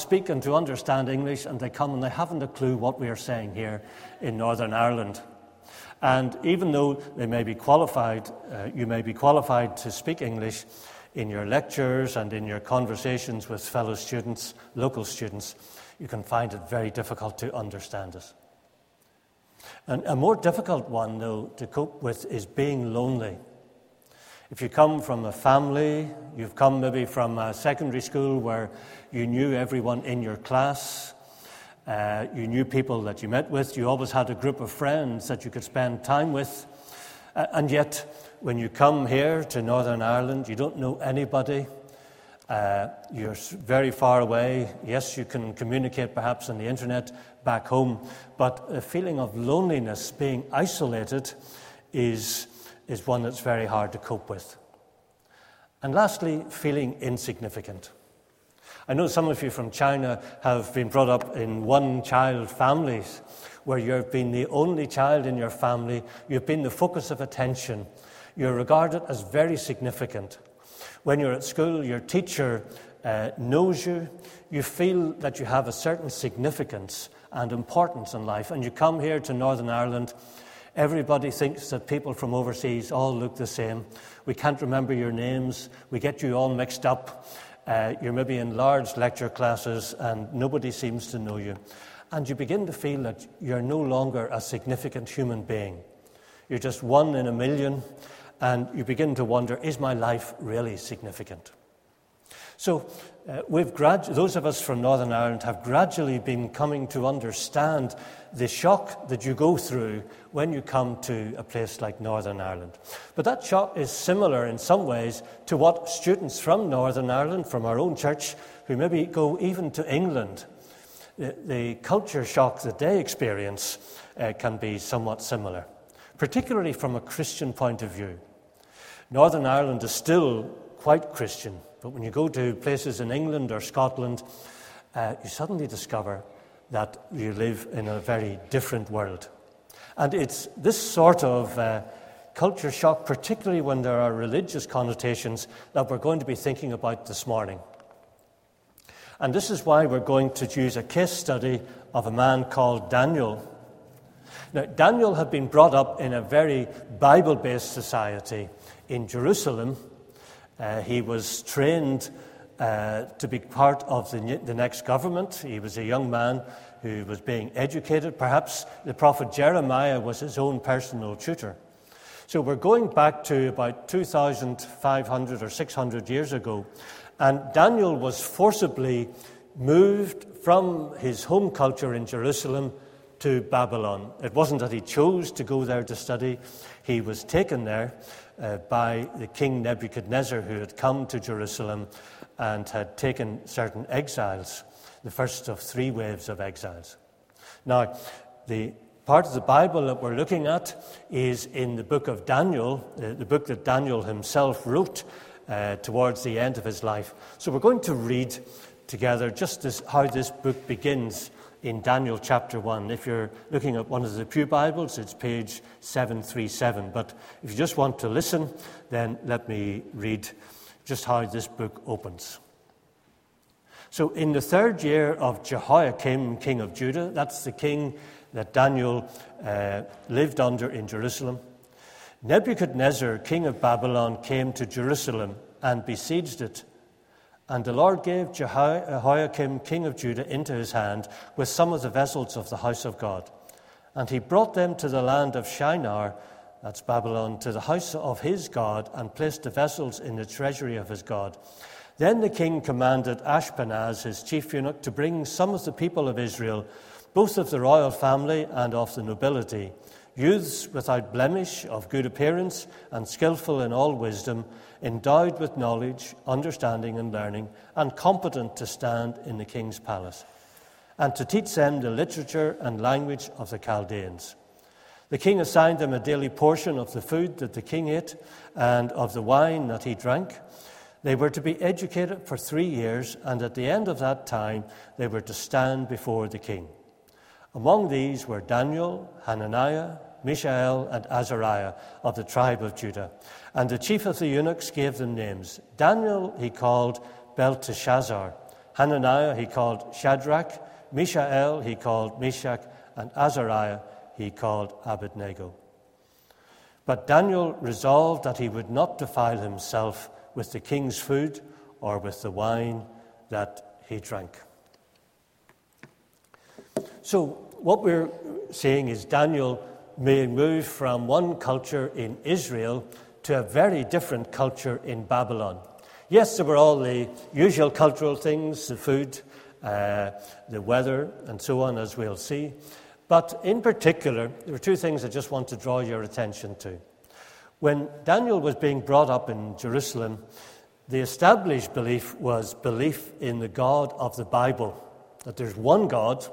speak and to understand English, and they come and they haven't a clue what we are saying here in Northern Ireland. And even though they may be qualified, uh, you may be qualified to speak English in your lectures and in your conversations with fellow students, local students, you can find it very difficult to understand it. And a more difficult one, though, to cope with is being lonely. If you come from a family, you've come maybe from a secondary school where you knew everyone in your class, uh, you knew people that you met with, you always had a group of friends that you could spend time with, uh, and yet when you come here to Northern Ireland, you don't know anybody. Uh, you're very far away. Yes, you can communicate perhaps on the internet back home, but a feeling of loneliness, being isolated, is is one that's very hard to cope with. And lastly, feeling insignificant. I know some of you from China have been brought up in one child families where you've been the only child in your family, you've been the focus of attention, you're regarded as very significant. When you're at school, your teacher uh, knows you, you feel that you have a certain significance and importance in life, and you come here to Northern Ireland Everybody thinks that people from overseas all look the same. We can't remember your names. We get you all mixed up. Uh, you're maybe in large lecture classes and nobody seems to know you. And you begin to feel that you're no longer a significant human being. You're just one in a million, and you begin to wonder is my life really significant? So, uh, we've those of us from Northern Ireland have gradually been coming to understand the shock that you go through when you come to a place like Northern Ireland. But that shock is similar in some ways to what students from Northern Ireland, from our own church, who maybe go even to England, the, the culture shock that they experience uh, can be somewhat similar, particularly from a Christian point of view. Northern Ireland is still quite Christian. But when you go to places in England or Scotland, uh, you suddenly discover that you live in a very different world. And it's this sort of uh, culture shock, particularly when there are religious connotations, that we're going to be thinking about this morning. And this is why we're going to use a case study of a man called Daniel. Now, Daniel had been brought up in a very Bible based society in Jerusalem uh, he was trained uh, to be part of the, the next government. He was a young man who was being educated. Perhaps the prophet Jeremiah was his own personal tutor. So we're going back to about 2,500 or 600 years ago, and Daniel was forcibly moved from his home culture in Jerusalem to Babylon. It wasn't that he chose to go there to study, he was taken there uh, by the king Nebuchadnezzar, who had come to Jerusalem and had taken certain exiles, the first of three waves of exiles. Now, the part of the Bible that we're looking at is in the book of Daniel, the, the book that Daniel himself wrote uh, towards the end of his life. So we're going to read together just this, how this book begins in Daniel chapter 1. If you're looking at one of the Pew Bibles, it's page 737. But if you just want to listen, then let me read just how this book opens. So, in the third year of Jehoiakim, king of Judah, that's the king that Daniel uh, lived under in Jerusalem, Nebuchadnezzar, king of Babylon, came to Jerusalem and besieged it and the Lord gave Jehoiakim, king of Judah, into his hand with some of the vessels of the house of God. And he brought them to the land of Shinar, that's Babylon, to the house of his God, and placed the vessels in the treasury of his God. Then the king commanded Ashpenaz, his chief eunuch, to bring some of the people of Israel, both of the royal family and of the nobility, youths without blemish, of good appearance, and skilful in all wisdom endowed with knowledge, understanding, and learning, and competent to stand in the king's palace, and to teach them the literature and language of the Chaldeans. The king assigned them a daily portion of the food that the king ate and of the wine that he drank. They were to be educated for three years, and at the end of that time, they were to stand before the king. Among these were Daniel, Hananiah, Mishael, and Azariah of the tribe of Judah. And the chief of the eunuchs gave them names. Daniel he called Belteshazzar, Hananiah he called Shadrach, Mishael he called Meshach, and Azariah he called Abednego. But Daniel resolved that he would not defile himself with the king's food or with the wine that he drank. So, what we're seeing is Daniel may move from one culture in Israel to a very different culture in Babylon. Yes, there were all the usual cultural things the food, uh, the weather, and so on, as we'll see. But in particular, there are two things I just want to draw your attention to. When Daniel was being brought up in Jerusalem, the established belief was belief in the God of the Bible, that there's one God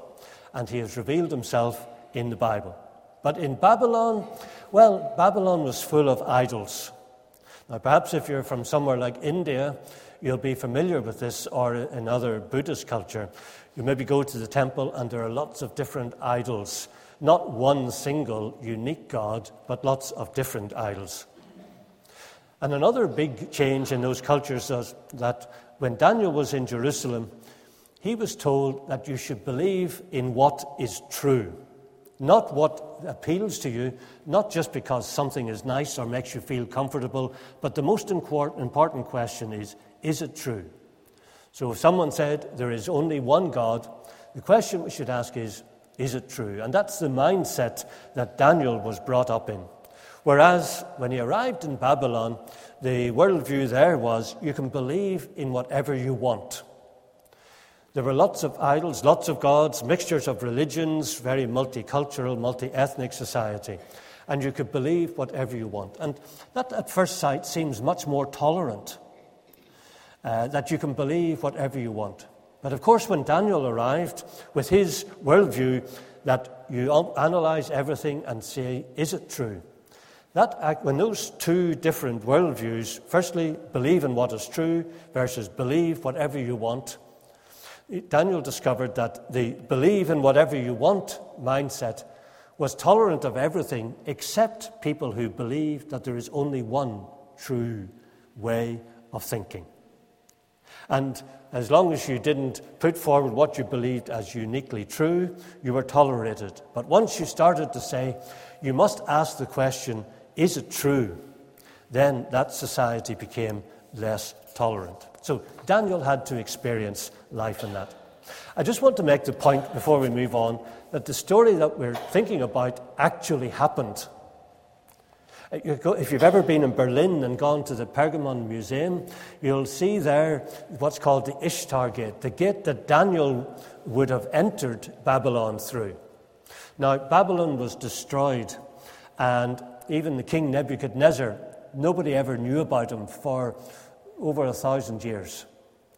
and he has revealed himself in the Bible. But in Babylon, well, Babylon was full of idols. Now, perhaps if you're from somewhere like India, you'll be familiar with this, or in other Buddhist culture. You maybe go to the temple and there are lots of different idols. Not one single unique God, but lots of different idols. And another big change in those cultures was that when Daniel was in Jerusalem, he was told that you should believe in what is true, not what appeals to you, not just because something is nice or makes you feel comfortable, but the most important question is is it true? So if someone said there is only one God, the question we should ask is, is it true? And that's the mindset that Daniel was brought up in. Whereas when he arrived in Babylon, the worldview there was you can believe in whatever you want. There were lots of idols, lots of gods, mixtures of religions, very multicultural, multi ethnic society. And you could believe whatever you want. And that at first sight seems much more tolerant uh, that you can believe whatever you want. But of course, when Daniel arrived with his worldview that you analyze everything and say, is it true? That, when those two different worldviews, firstly, believe in what is true versus believe whatever you want, Daniel discovered that the believe in whatever you want mindset was tolerant of everything except people who believe that there is only one true way of thinking. And as long as you didn't put forward what you believed as uniquely true, you were tolerated. But once you started to say, you must ask the question, is it true? Then that society became less tolerant. So Daniel had to experience life in that. I just want to make the point before we move on that the story that we're thinking about actually happened. If you've ever been in Berlin and gone to the Pergamon Museum, you'll see there what's called the Ishtar Gate, the gate that Daniel would have entered Babylon through. Now, Babylon was destroyed, and even the king Nebuchadnezzar, nobody ever knew about him for over a thousand years.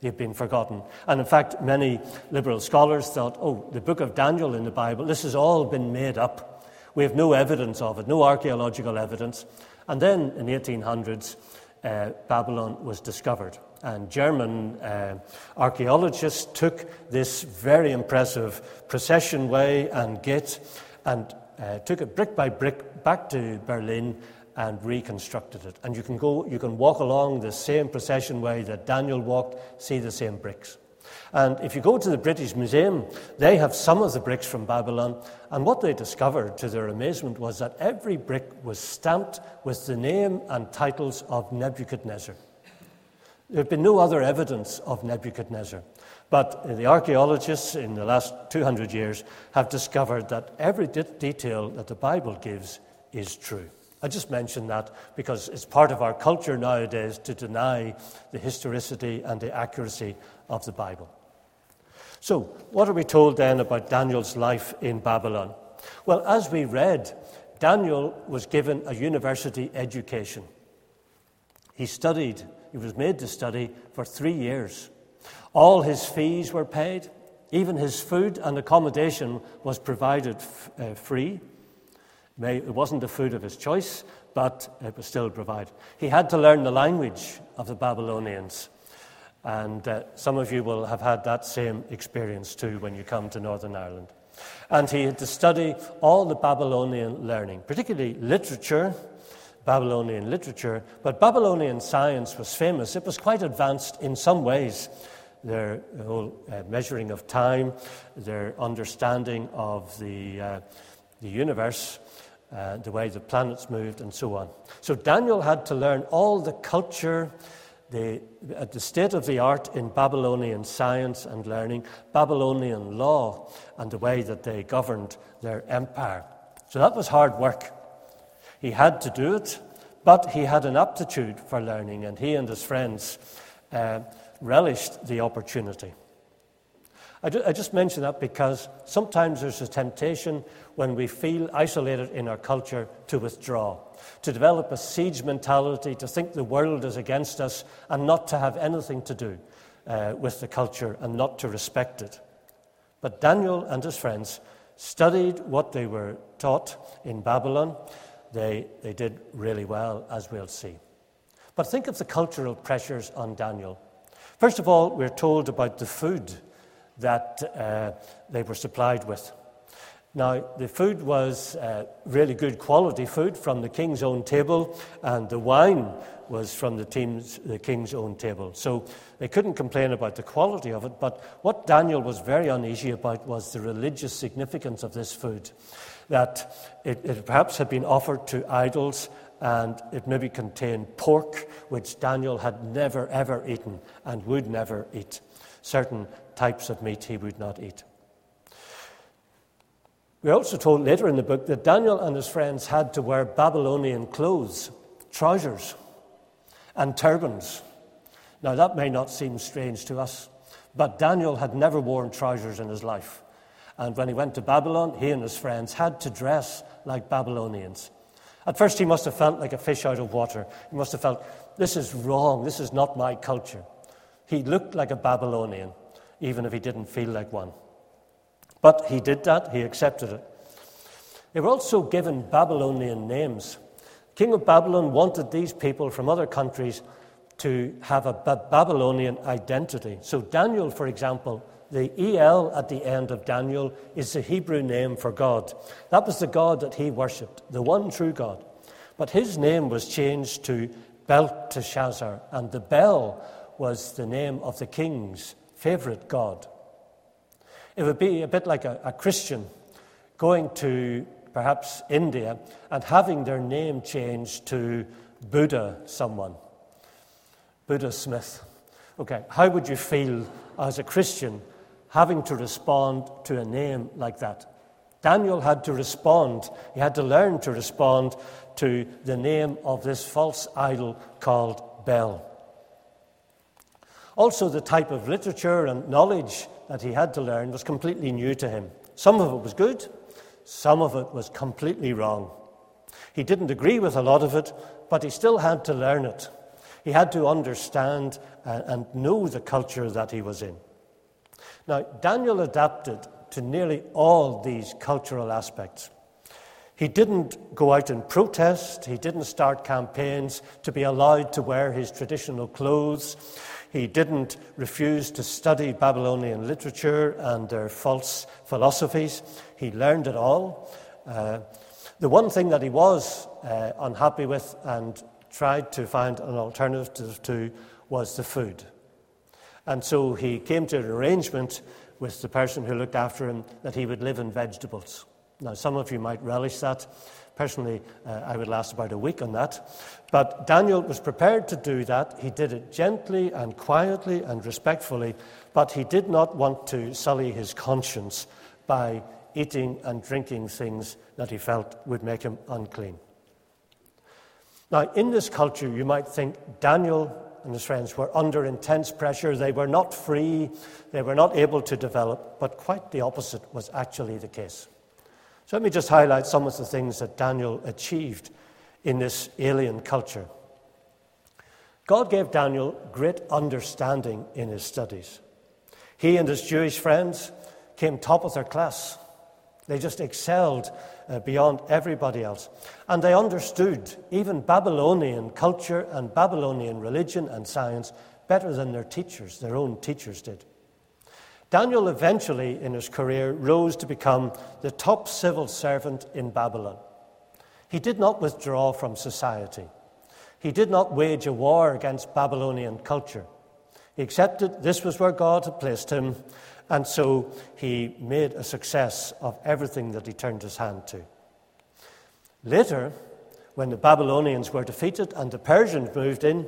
They've been forgotten. And in fact, many liberal scholars thought, oh, the book of Daniel in the Bible, this has all been made up. We have no evidence of it, no archaeological evidence. And then in the 1800s, uh, Babylon was discovered. And German uh, archaeologists took this very impressive procession way and gate and uh, took it brick by brick back to Berlin and reconstructed it. And you can go, you can walk along the same procession way that Daniel walked, see the same bricks. And if you go to the British Museum, they have some of the bricks from Babylon. And what they discovered, to their amazement, was that every brick was stamped with the name and titles of Nebuchadnezzar. There had been no other evidence of Nebuchadnezzar. But the archaeologists in the last 200 years have discovered that every detail that the Bible gives is true. I just mention that because it's part of our culture nowadays to deny the historicity and the accuracy of the Bible. So, what are we told then about Daniel's life in Babylon? Well, as we read, Daniel was given a university education. He studied, he was made to study for three years. All his fees were paid, even his food and accommodation was provided f- uh, free. It wasn't the food of his choice, but it was still provided. He had to learn the language of the Babylonians. And uh, some of you will have had that same experience too when you come to Northern Ireland. And he had to study all the Babylonian learning, particularly literature, Babylonian literature. But Babylonian science was famous. It was quite advanced in some ways. their whole uh, measuring of time, their understanding of the, uh, the universe, uh, the way the planets moved, and so on. So Daniel had to learn all the culture, the, at the state of the art in Babylonian science and learning, Babylonian law, and the way that they governed their empire. So that was hard work. He had to do it, but he had an aptitude for learning, and he and his friends uh, relished the opportunity. I, I just mention that because sometimes there's a temptation when we feel isolated in our culture to withdraw, to develop a siege mentality, to think the world is against us, and not to have anything to do uh, with the culture and not to respect it. But Daniel and his friends studied what they were taught in Babylon. They, they did really well, as we'll see. But think of the cultural pressures on Daniel. First of all, we're told about the food that uh, they were supplied with. Now, the food was uh, really good quality food from the king's own table, and the wine was from the, team's, the king's own table. So they couldn't complain about the quality of it. But what Daniel was very uneasy about was the religious significance of this food. That it, it perhaps had been offered to idols, and it maybe contained pork, which Daniel had never ever eaten and would never eat. Certain types of meat he would not eat. We're also told later in the book that Daniel and his friends had to wear Babylonian clothes, trousers, and turbans. Now, that may not seem strange to us, but Daniel had never worn trousers in his life. And when he went to Babylon, he and his friends had to dress like Babylonians. At first, he must have felt like a fish out of water. He must have felt, this is wrong, this is not my culture. He looked like a Babylonian even if he didn't feel like one. But he did that, he accepted it. They were also given Babylonian names. King of Babylon wanted these people from other countries to have a Babylonian identity. So, Daniel, for example, the El at the end of Daniel is the Hebrew name for God. That was the God that he worshipped, the one true God. But his name was changed to Belteshazzar, and the Bel was the name of the kings favorite God. It would be a bit like a, a Christian going to perhaps India and having their name changed to Buddha someone, Buddha Smith. Okay, how would you feel as a Christian having to respond to a name like that? Daniel had to respond, he had to learn to respond to the name of this false idol called Bel. Also, the type of literature and knowledge that he had to learn was completely new to him. Some of it was good, some of it was completely wrong. He didn't agree with a lot of it, but he still had to learn it. He had to understand and know the culture that he was in. Now, Daniel adapted to nearly all these cultural aspects. He didn't go out and protest. He didn't start campaigns to be allowed to wear his traditional clothes. He didn't refuse to study Babylonian literature and their false philosophies. He learned it all. Uh, the one thing that he was uh, unhappy with and tried to find an alternative to was the food. And so he came to an arrangement with the person who looked after him that he would live in vegetables. Now, some of you might relish that. Personally, uh, I would last about a week on that. But Daniel was prepared to do that. He did it gently and quietly and respectfully, but he did not want to sully his conscience by eating and drinking things that he felt would make him unclean. Now, in this culture, you might think Daniel and his friends were under intense pressure. They were not free, they were not able to develop, but quite the opposite was actually the case. So let me just highlight some of the things that Daniel achieved in this alien culture. God gave Daniel great understanding in his studies. He and his Jewish friends came top of their class. They just excelled uh, beyond everybody else. And they understood even Babylonian culture and Babylonian religion and science better than their teachers, their own teachers did. Daniel eventually, in his career, rose to become the top civil servant in Babylon. He did not withdraw from society. He did not wage a war against Babylonian culture. He accepted this was where God had placed him, and so he made a success of everything that he turned his hand to. Later, when the Babylonians were defeated and the Persians moved in,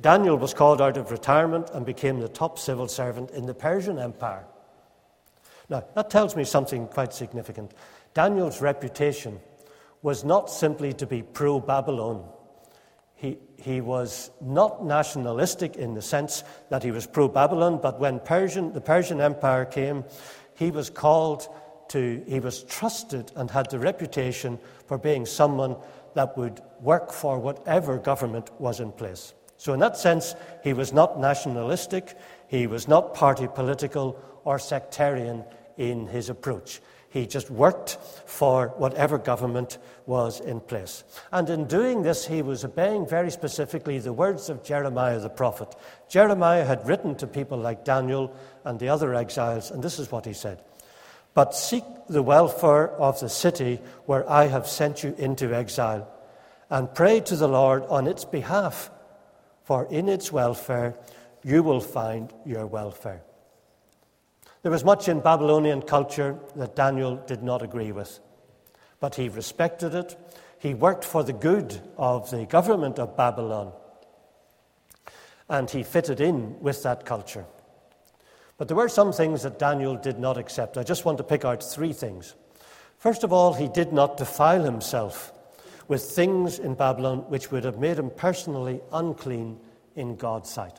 Daniel was called out of retirement and became the top civil servant in the Persian Empire. Now, that tells me something quite significant. Daniel's reputation was not simply to be pro Babylon. He, was not nationalistic in the sense that he was pro Babylon, but when Persian, the Persian Empire came, he was called to, he was trusted and had the reputation for being someone that would work for whatever government was in place. So, in that sense, he was not nationalistic, he was not party political or sectarian in his approach. He just worked for whatever government was in place. And in doing this, he was obeying very specifically the words of Jeremiah the prophet. Jeremiah had written to people like Daniel and the other exiles, and this is what he said But seek the welfare of the city where I have sent you into exile, and pray to the Lord on its behalf, for in its welfare you will find your welfare. There was much in Babylonian culture that Daniel did not agree with, but he respected it. He worked for the good of the government of Babylon, and he fitted in with that culture. But there were some things that Daniel did not accept. I just want to pick out three things. First of all, he did not defile himself with things in Babylon which would have made him personally unclean in God's sight.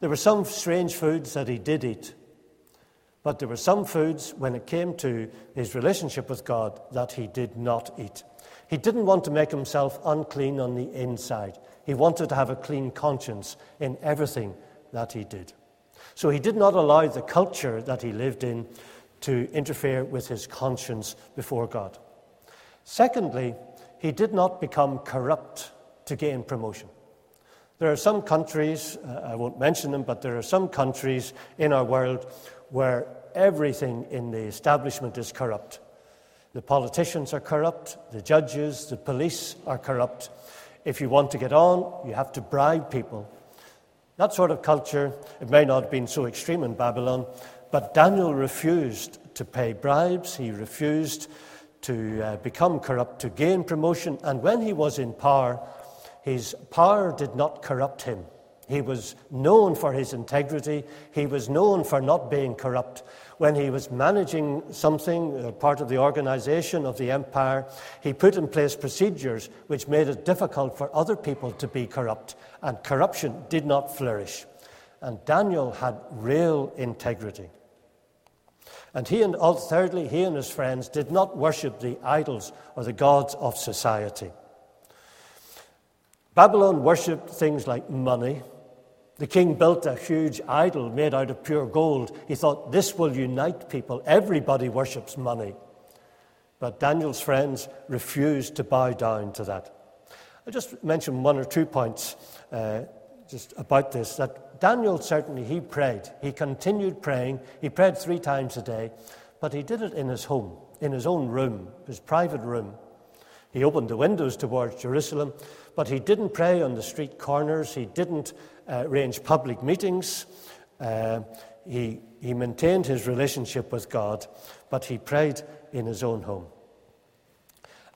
There were some strange foods that he did eat but there were some foods, when it came to his relationship with God, that he did not eat. He didn't want to make himself unclean on the inside. He wanted to have a clean conscience in everything that he did. So he did not allow the culture that he lived in to interfere with his conscience before God. Secondly, he did not become corrupt to gain promotion. There are some countries, uh, I won't mention them, but there are some countries in our world where everything in the establishment is corrupt. The politicians are corrupt, the judges, the police are corrupt. If you want to get on, you have to bribe people. That sort of culture, it may not have been so extreme in Babylon, but Daniel refused to pay bribes, he refused to uh, become corrupt, to gain promotion, and when he was in power, his power did not corrupt him. He was known for his integrity. He was known for not being corrupt. When he was managing something, uh, part of the organization of the empire, he put in place procedures which made it difficult for other people to be corrupt, and corruption did not flourish. And Daniel had real integrity. And he and thirdly, he and his friends did not worship the idols or the gods of society. Babylon worshipped things like money, the king built a huge idol made out of pure gold. He thought, this will unite people. Everybody worships money. But Daniel's friends refused to bow down to that. I'll just mention one or two points uh, just about this. That Daniel certainly, he prayed. He continued praying. He prayed three times a day, but he did it in his home, in his own room, his private room. He opened the windows towards Jerusalem, but he didn't pray on the street corners. He didn't uh, arrange public meetings. Uh, he, he maintained his relationship with God, but he prayed in his own home.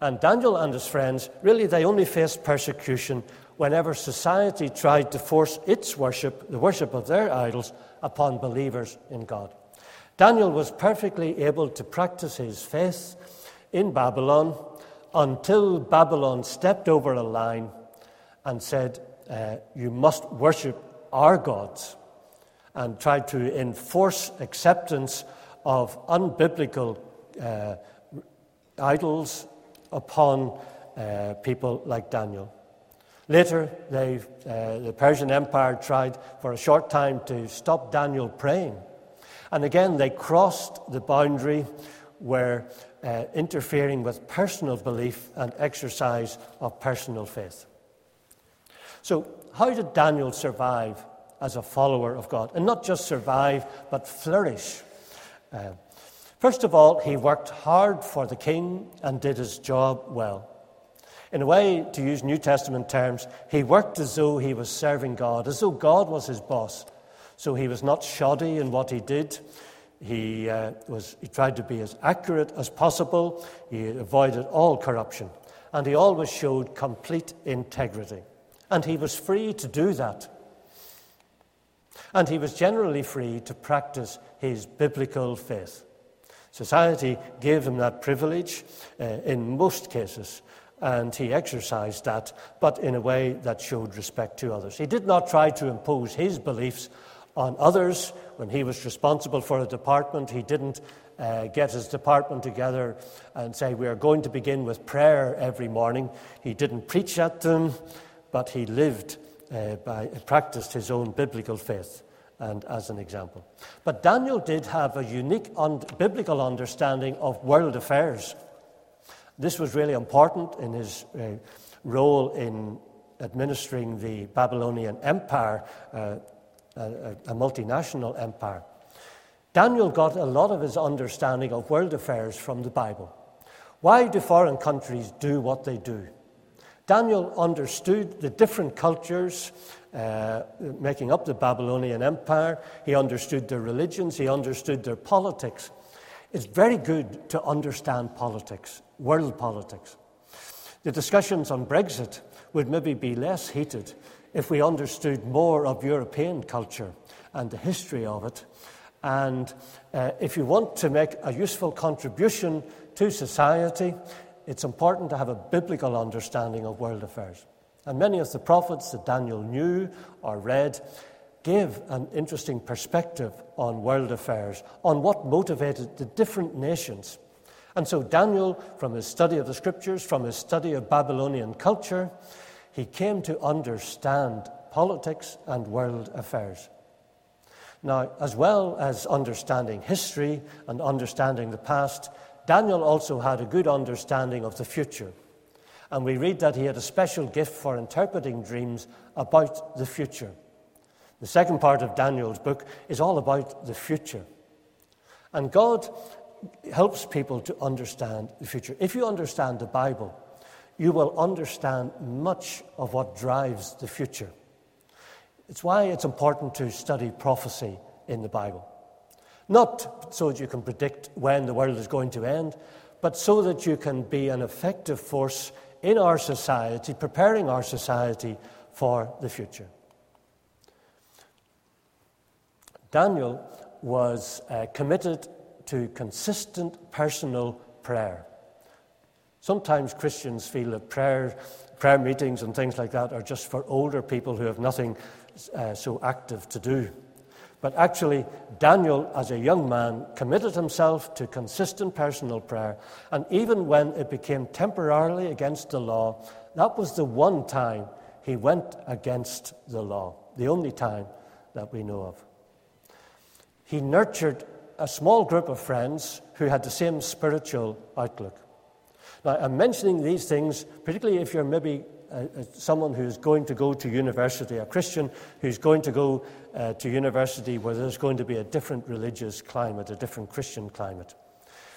And Daniel and his friends, really, they only faced persecution whenever society tried to force its worship, the worship of their idols, upon believers in God. Daniel was perfectly able to practice his faith in Babylon until Babylon stepped over a line and said, uh, You must worship our gods, and try to enforce acceptance of unbiblical uh, idols upon uh, people like Daniel. Later, uh, the Persian Empire tried for a short time to stop Daniel praying. And again, they crossed the boundary where uh, interfering with personal belief and exercise of personal faith. So, how did Daniel survive as a follower of God? And not just survive, but flourish. Uh, first of all, he worked hard for the king and did his job well. In a way, to use New Testament terms, he worked as though he was serving God, as though God was his boss. So he was not shoddy in what he did. He, uh, was, he tried to be as accurate as possible. He avoided all corruption. And he always showed complete integrity. And he was free to do that. And he was generally free to practice his biblical faith. Society gave him that privilege uh, in most cases, and he exercised that, but in a way that showed respect to others. He did not try to impose his beliefs on others. When he was responsible for a department, he didn't uh, get his department together and say, We are going to begin with prayer every morning. He didn't preach at them, but he lived uh, by, practiced his own biblical faith and as an example. But Daniel did have a unique un- biblical understanding of world affairs. This was really important in his uh, role in administering the Babylonian Empire, uh, a, a multinational empire. Daniel got a lot of his understanding of world affairs from the Bible. Why do foreign countries do what they do? Daniel understood the different cultures uh, making up the Babylonian Empire. He understood their religions, he understood their politics. It's very good to understand politics, world politics. The discussions on Brexit would maybe be less heated if we understood more of European culture and the history of it. And uh, if you want to make a useful contribution to society, it's important to have a biblical understanding of world affairs. And many of the prophets that Daniel knew or read gave an interesting perspective on world affairs, on what motivated the different nations. And so, Daniel, from his study of the scriptures, from his study of Babylonian culture, he came to understand politics and world affairs. Now, as well as understanding history and understanding the past, Daniel also had a good understanding of the future. And we read that he had a special gift for interpreting dreams about the future. The second part of Daniel's book is all about the future. And God helps people to understand the future. If you understand the Bible, you will understand much of what drives the future. It's why it's important to study prophecy in the Bible. Not so that you can predict when the world is going to end, but so that you can be an effective force in our society, preparing our society for the future. Daniel was uh, committed to consistent personal prayer. Sometimes Christians feel that prayer, prayer meetings and things like that are just for older people who have nothing uh, so active to do. But actually, Daniel, as a young man, committed himself to consistent personal prayer. And even when it became temporarily against the law, that was the one time he went against the law, the only time that we know of. He nurtured a small group of friends who had the same spiritual outlook. Now, I'm mentioning these things, particularly if you're maybe uh, someone who's going to go to university, a Christian who's going to go uh, to university where there's going to be a different religious climate, a different Christian climate.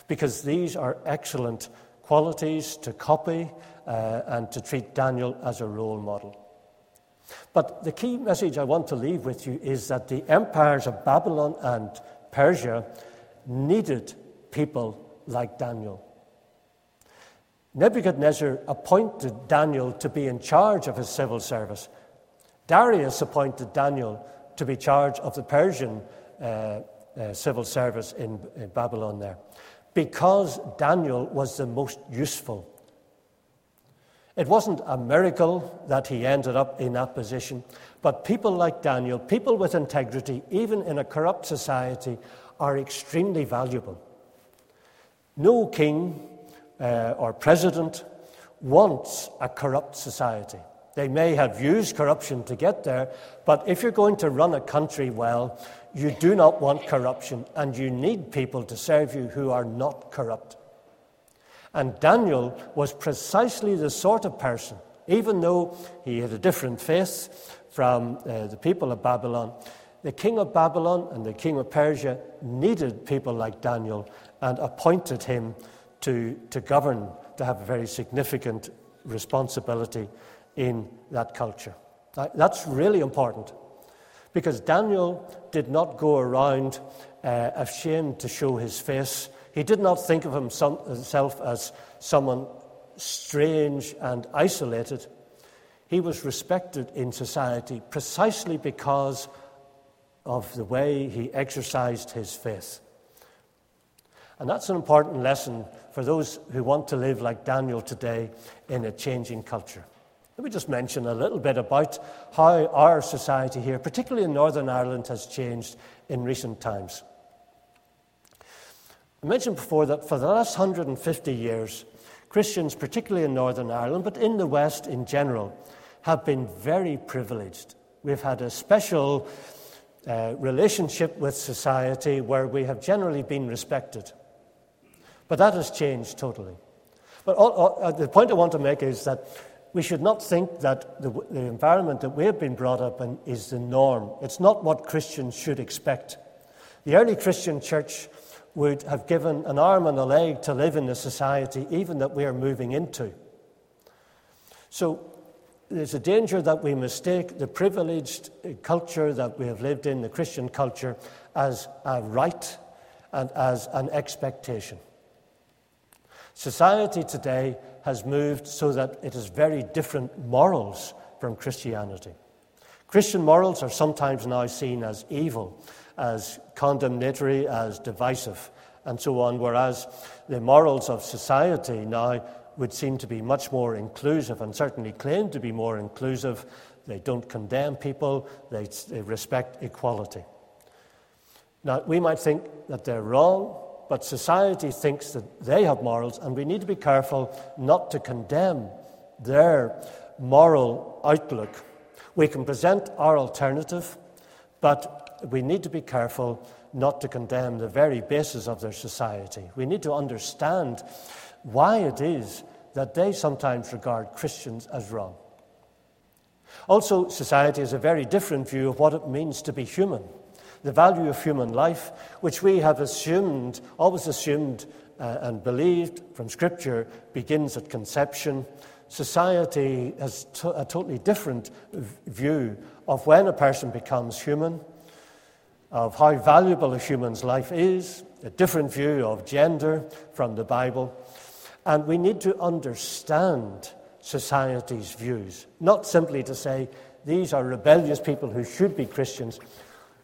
Because these are excellent qualities to copy uh, and to treat Daniel as a role model. But the key message I want to leave with you is that the empires of Babylon and Persia needed people like Daniel. Nebuchadnezzar appointed Daniel to be in charge of his civil service. Darius appointed Daniel to be charge of the Persian uh, uh, civil service in, in Babylon there, because Daniel was the most useful. It wasn't a miracle that he ended up in that position, but people like Daniel, people with integrity, even in a corrupt society, are extremely valuable. No king uh, or president wants a corrupt society. They may have used corruption to get there, but if you're going to run a country well, you do not want corruption, and you need people to serve you who are not corrupt. And Daniel was precisely the sort of person, even though he had a different faith from uh, the people of Babylon, the king of Babylon and the king of Persia needed people like Daniel and appointed him to, to govern, to have a very significant responsibility in that culture. That's really important Because Daniel did not go around uh, ashamed to show his face. He did not think of himself as someone strange and isolated. He was respected in society precisely because of the way he exercised his faith. And that's an important lesson for those who want to live like Daniel today in a changing culture. Let me just mention a little bit about how our society here, particularly in Northern Ireland, has changed in recent times. I mentioned before that for the last 150 years, Christians, particularly in Northern Ireland, but in the West in general, have been very privileged. We've had a special uh, relationship with society where we have generally been respected. But that has changed totally. But all, all, uh, the point I want to make is that we should not think that the, the environment that we have been brought up in is the norm. It's not what Christians should expect. The early Christian church would have given an arm and a leg to live in the society even that we are moving into. So there's a danger that we mistake the privileged culture that we have lived in, the Christian culture, as a right and as an expectation. Society today has moved so that it has very different morals from Christianity. Christian morals are sometimes now seen as evil, as condemnatory, as divisive, and so on, whereas the morals of society now would seem to be much more inclusive and certainly claim to be more inclusive. They don't condemn people, they, they respect equality. Now, we might think that they're wrong, but society thinks that they have morals, and we need to be careful not to condemn their moral outlook. We can present our alternative, but we need to be careful not to condemn the very basis of their society. We need to understand why it is that they sometimes regard Christians as wrong. Also, society has a very different view of what it means to be human, the value of human life, which we have assumed, always assumed uh, and believed from Scripture, begins at conception. Society has to- a totally different view of when a person becomes human, of how valuable a human's life is, a different view of gender from the Bible. And we need to understand society's views, not simply to say these are rebellious people who should be Christians.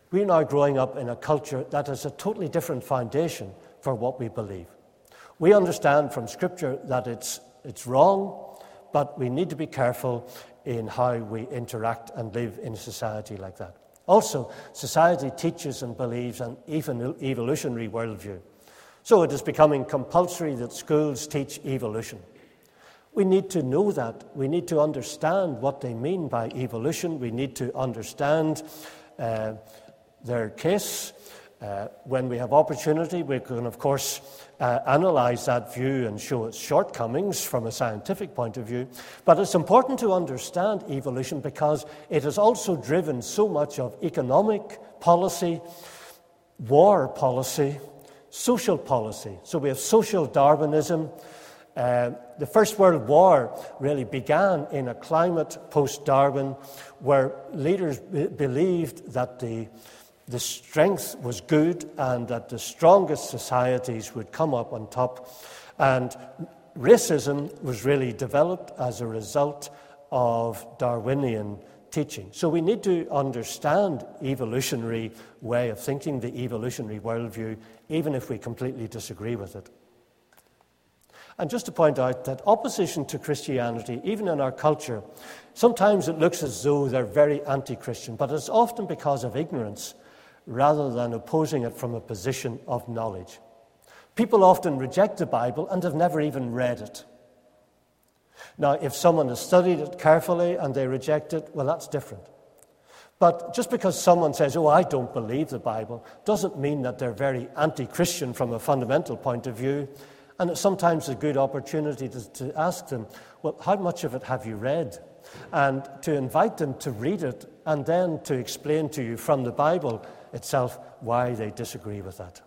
We're now growing up in a culture that has a totally different foundation for what we believe. We understand from Scripture that it's, it's wrong, but we need to be careful in how we interact and live in a society like that. Also, society teaches and believes an even evolutionary worldview. So it is becoming compulsory that schools teach evolution. We need to know that. We need to understand what they mean by evolution. We need to understand uh, their case. Uh, when we have opportunity, we can, of course, uh, analyze that view and show its shortcomings from a scientific point of view. But it's important to understand evolution because it has also driven so much of economic policy, war policy, social policy. So we have social Darwinism. Uh, the First World War really began in a climate post Darwin where leaders b- believed that the, the strength was good and that the strongest societies would come up on top. And racism was really developed as a result of Darwinian teaching. So we need to understand evolutionary way of thinking, the evolutionary worldview, even if we completely disagree with it. And just to point out that opposition to Christianity, even in our culture, sometimes it looks as though they're very anti Christian, but it's often because of ignorance rather than opposing it from a position of knowledge. People often reject the Bible and have never even read it. Now, if someone has studied it carefully and they reject it, well, that's different. But just because someone says, Oh, I don't believe the Bible, doesn't mean that they're very anti Christian from a fundamental point of view. And it's sometimes a good opportunity to, to, ask them, Well, how much of it have you read? And to invite them to read it and then to explain to you from the Bible itself why they disagree with that.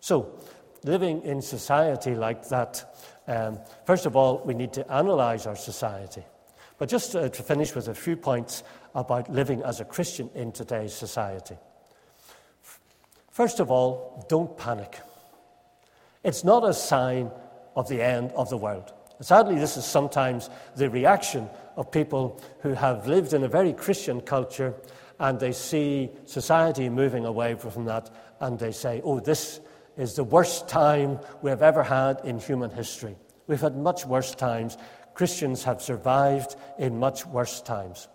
So, living in society like that, um, first of all, we need to analyze our society. But just to, to finish with a few points about living as a Christian in today's society. First of all, don't panic. It's not a sign of the end of the world. Sadly, this is sometimes the reaction of people who have lived in a very Christian culture and they see society moving away from that and they say, oh, this is the worst time we have ever had in human history. We've had much worse times. Christians have survived in much worse times.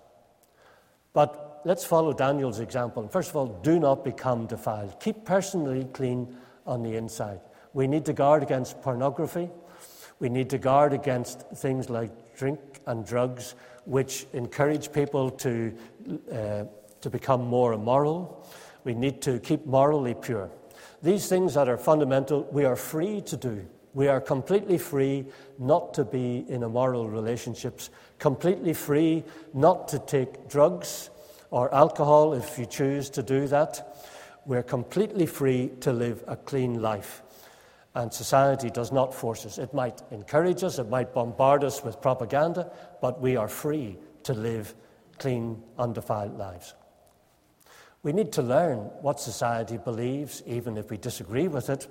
But let's follow Daniel's example. First of all, do not become defiled. Keep personally clean on the inside. We need to guard against pornography. We need to guard against things like drink and drugs, which encourage people to, uh, to become more immoral. We need to keep morally pure. These things that are fundamental, we are free to do. We are completely free not to be in immoral relationships, completely free not to take drugs or alcohol if you choose to do that. We're completely free to live a clean life. And society does not force us. It might encourage us, it might bombard us with propaganda, but we are free to live clean, undefiled lives. We need to learn what society believes, even if we disagree with it.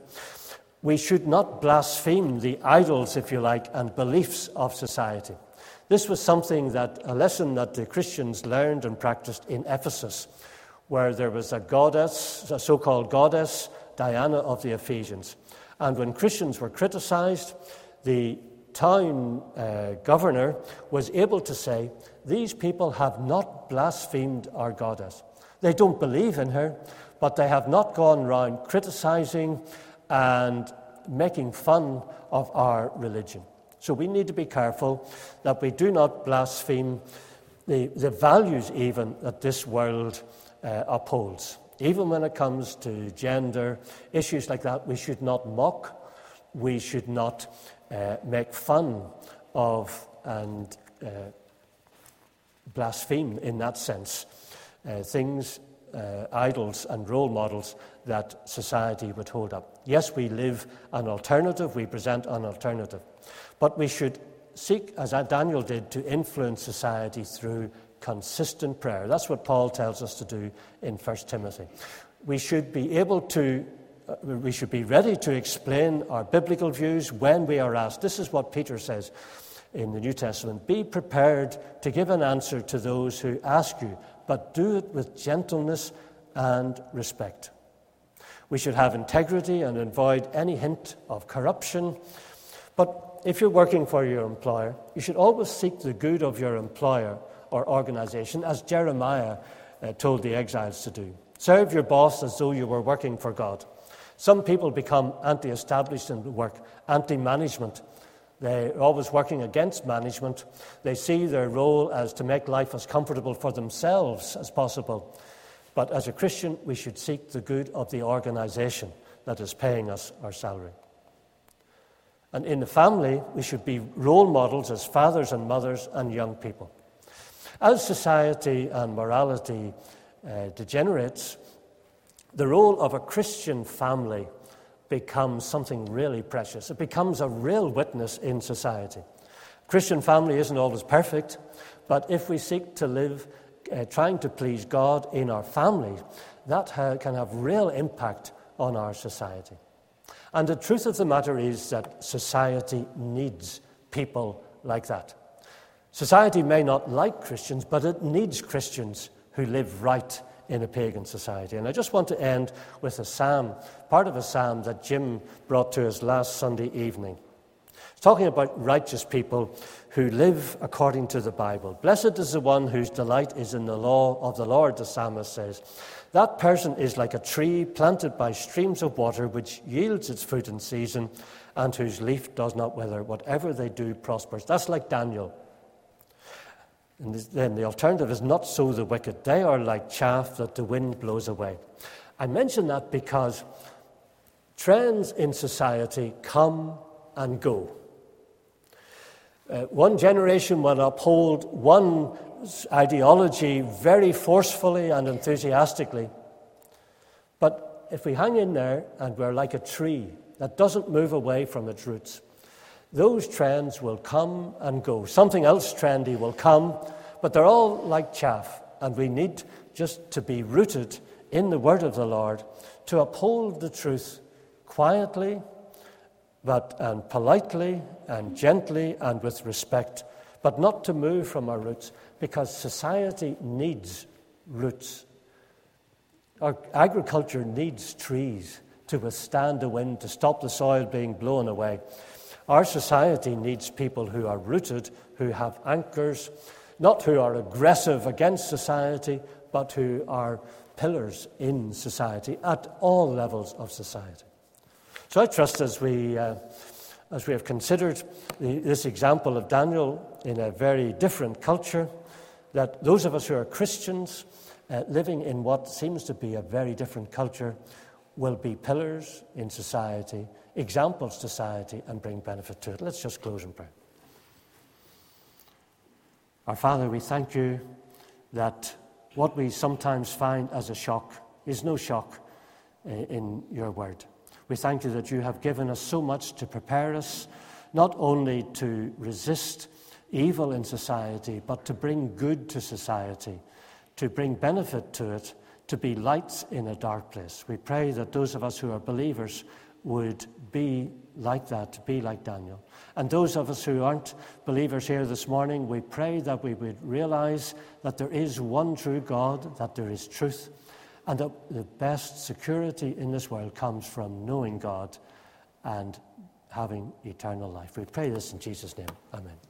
We should not blaspheme the idols, if you like, and beliefs of society. This was something that, a lesson that the Christians learned and practiced in Ephesus, where there was a goddess, a so called goddess, Diana of the Ephesians. And when Christians were criticized, the town uh, governor was able to say, These people have not blasphemed our goddess. They don't believe in her, but they have not gone around criticizing and making fun of our religion. So we need to be careful that we do not blaspheme the, the values, even that this world uh, upholds. Even when it comes to gender, issues like that, we should not mock, we should not uh, make fun of and uh, blaspheme in that sense. Uh, things, uh, idols, and role models that society would hold up. Yes, we live an alternative, we present an alternative, but we should seek, as Daniel did, to influence society through consistent prayer. That's what Paul tells us to do in 1 Timothy. We should be able to, uh, we should be ready to explain our biblical views when we are asked. This is what Peter says in the New Testament Be prepared to give an answer to those who ask you, but do it with gentleness and respect. We should have integrity and avoid any hint of corruption. But if you're working for your employer, you should always seek the good of your employer or organization, as Jeremiah uh, told the exiles to do. Serve your boss as though you were working for God. Some people become anti established in the work, anti management. They're always working against management. They see their role as to make life as comfortable for themselves as possible. But as a Christian, we should seek the good of the organization that is paying us our salary. And in the family, we should be role models as fathers and mothers and young people. As society and morality uh, degenerates, the role of a Christian family becomes something really precious. It becomes a real witness in society. Christian family isn't always perfect, but if we seek to live uh, trying to please God in our family, that ha- can have real impact on our society. And the truth of the matter is that society needs people like that. Society may not like Christians, but it needs Christians who live right in a pagan society. And I just want to end with a psalm, part of a psalm that Jim brought to us last Sunday evening. It's talking about righteous people who live according to the Bible. Blessed is the one whose delight is in the law of the Lord, the psalmist says. That person is like a tree planted by streams of water, which yields its fruit in season and whose leaf does not wither. Whatever they do prospers. That's like Daniel. And then the alternative is not so the wicked. They are like chaff that the wind blows away. I mention that because trends in society come and go. Uh, one generation will uphold one ideology very forcefully and enthusiastically. But if we hang in there and we're like a tree that doesn't move away from its roots, Those trends will come and go. Something else trendy will come, but they're all like chaff, and we need just to be rooted in the word of the Lord to uphold the truth quietly but and politely and gently and with respect, but not to move from our roots because society needs roots. Our agriculture needs trees to withstand the wind, to stop the soil being blown away. Our society needs people who are rooted, who have anchors, not who are aggressive against society, but who are pillars in society at all levels of society. So I trust as we, uh, as we have considered the, this example of Daniel in a very different culture, that those of us who are Christians uh, living in what seems to be a very different culture will be pillars in society, examples to society, and bring benefit to it. Let's just close in prayer. Our Father, we thank you that what we sometimes find as a shock is no shock uh, in your word. We thank you that you have given us so much to prepare us, not only to resist evil in society, but to bring good to society, to bring benefit to it, to be lights in a dark place. We pray that those of us who are believers would be like that, to be like Daniel. And those of us who aren't believers here this morning, we pray that we would realize that there is one true God, that there is truth, and that the best security in this world comes from knowing God and having eternal life. We pray this in Jesus' name. Amen.